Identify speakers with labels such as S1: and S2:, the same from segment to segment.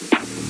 S1: Bye.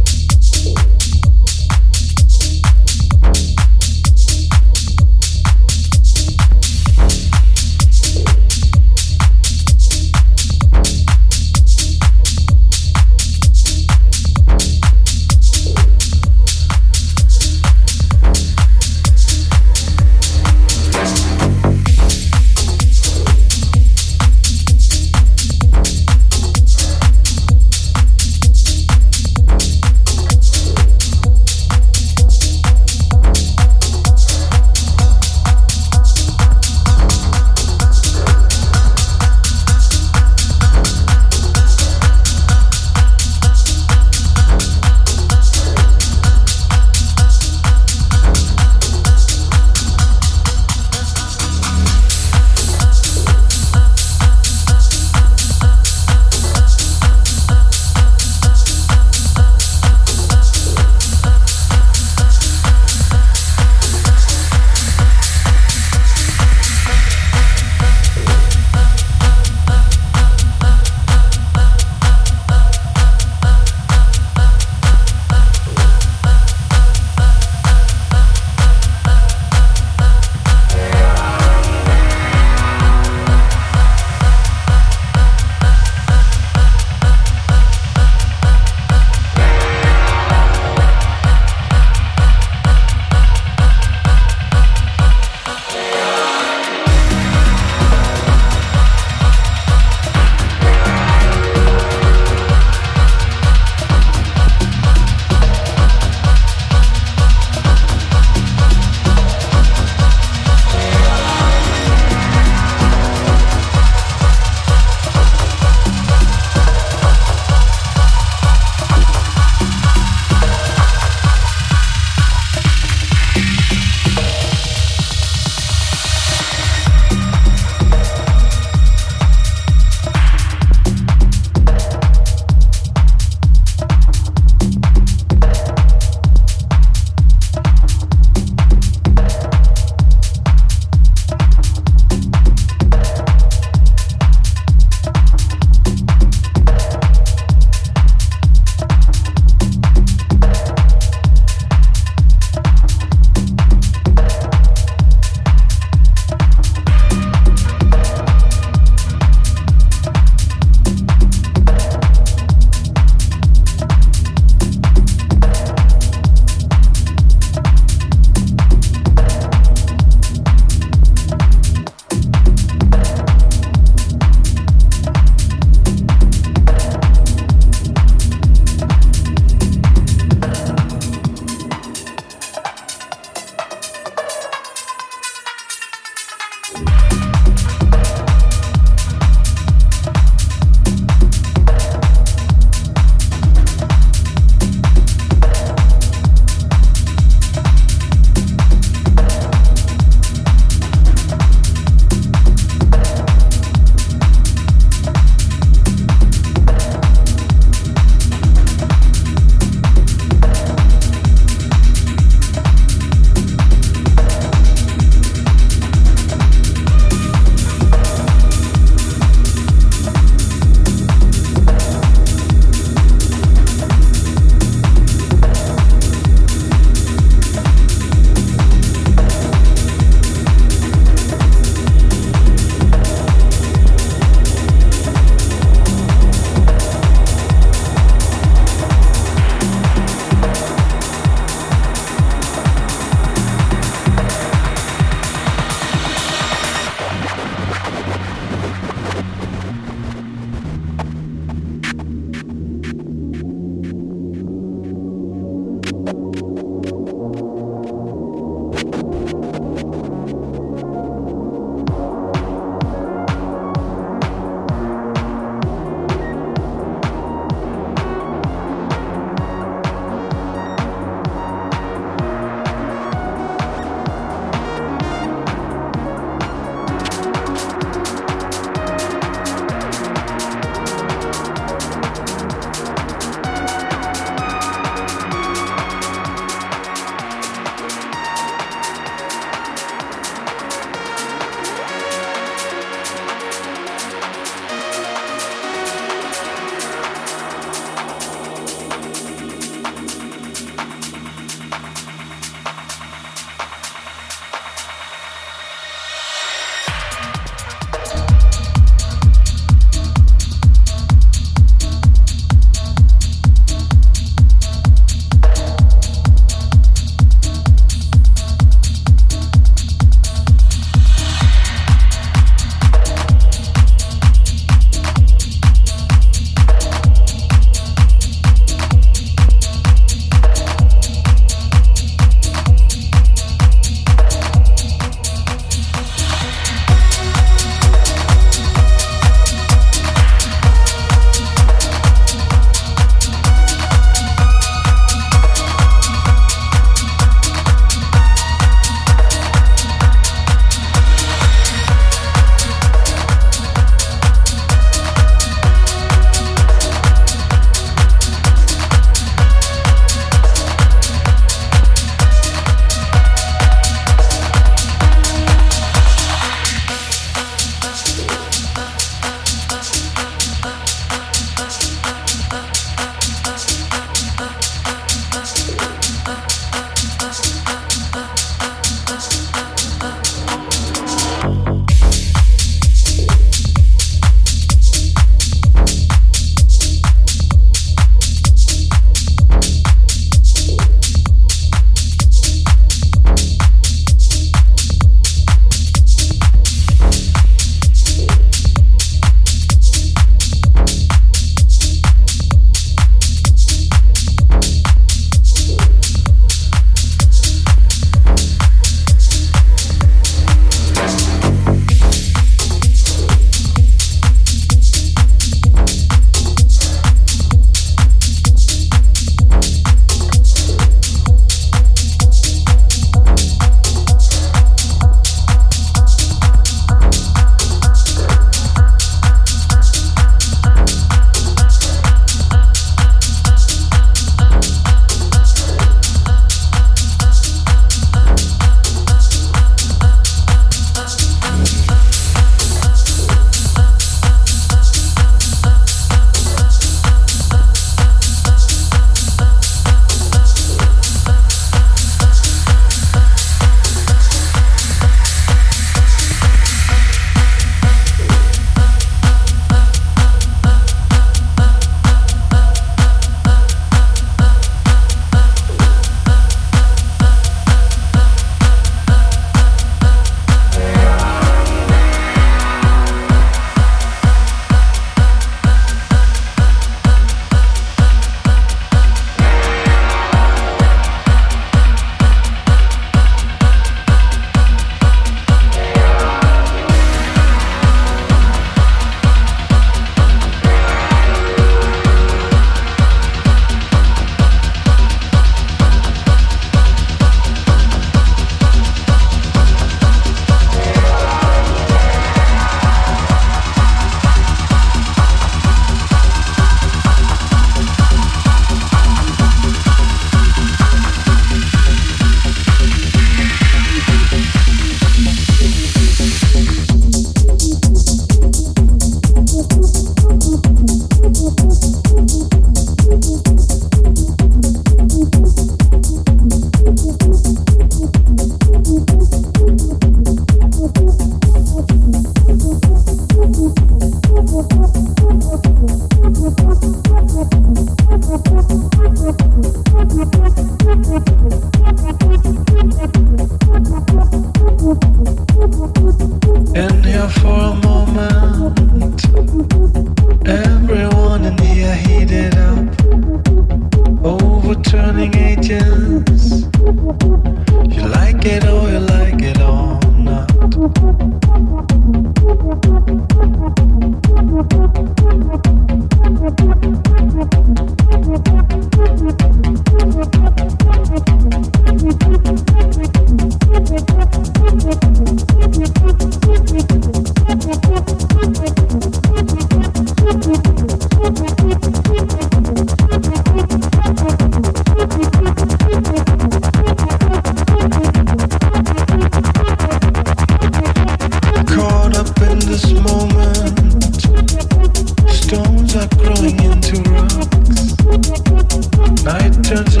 S2: emotions.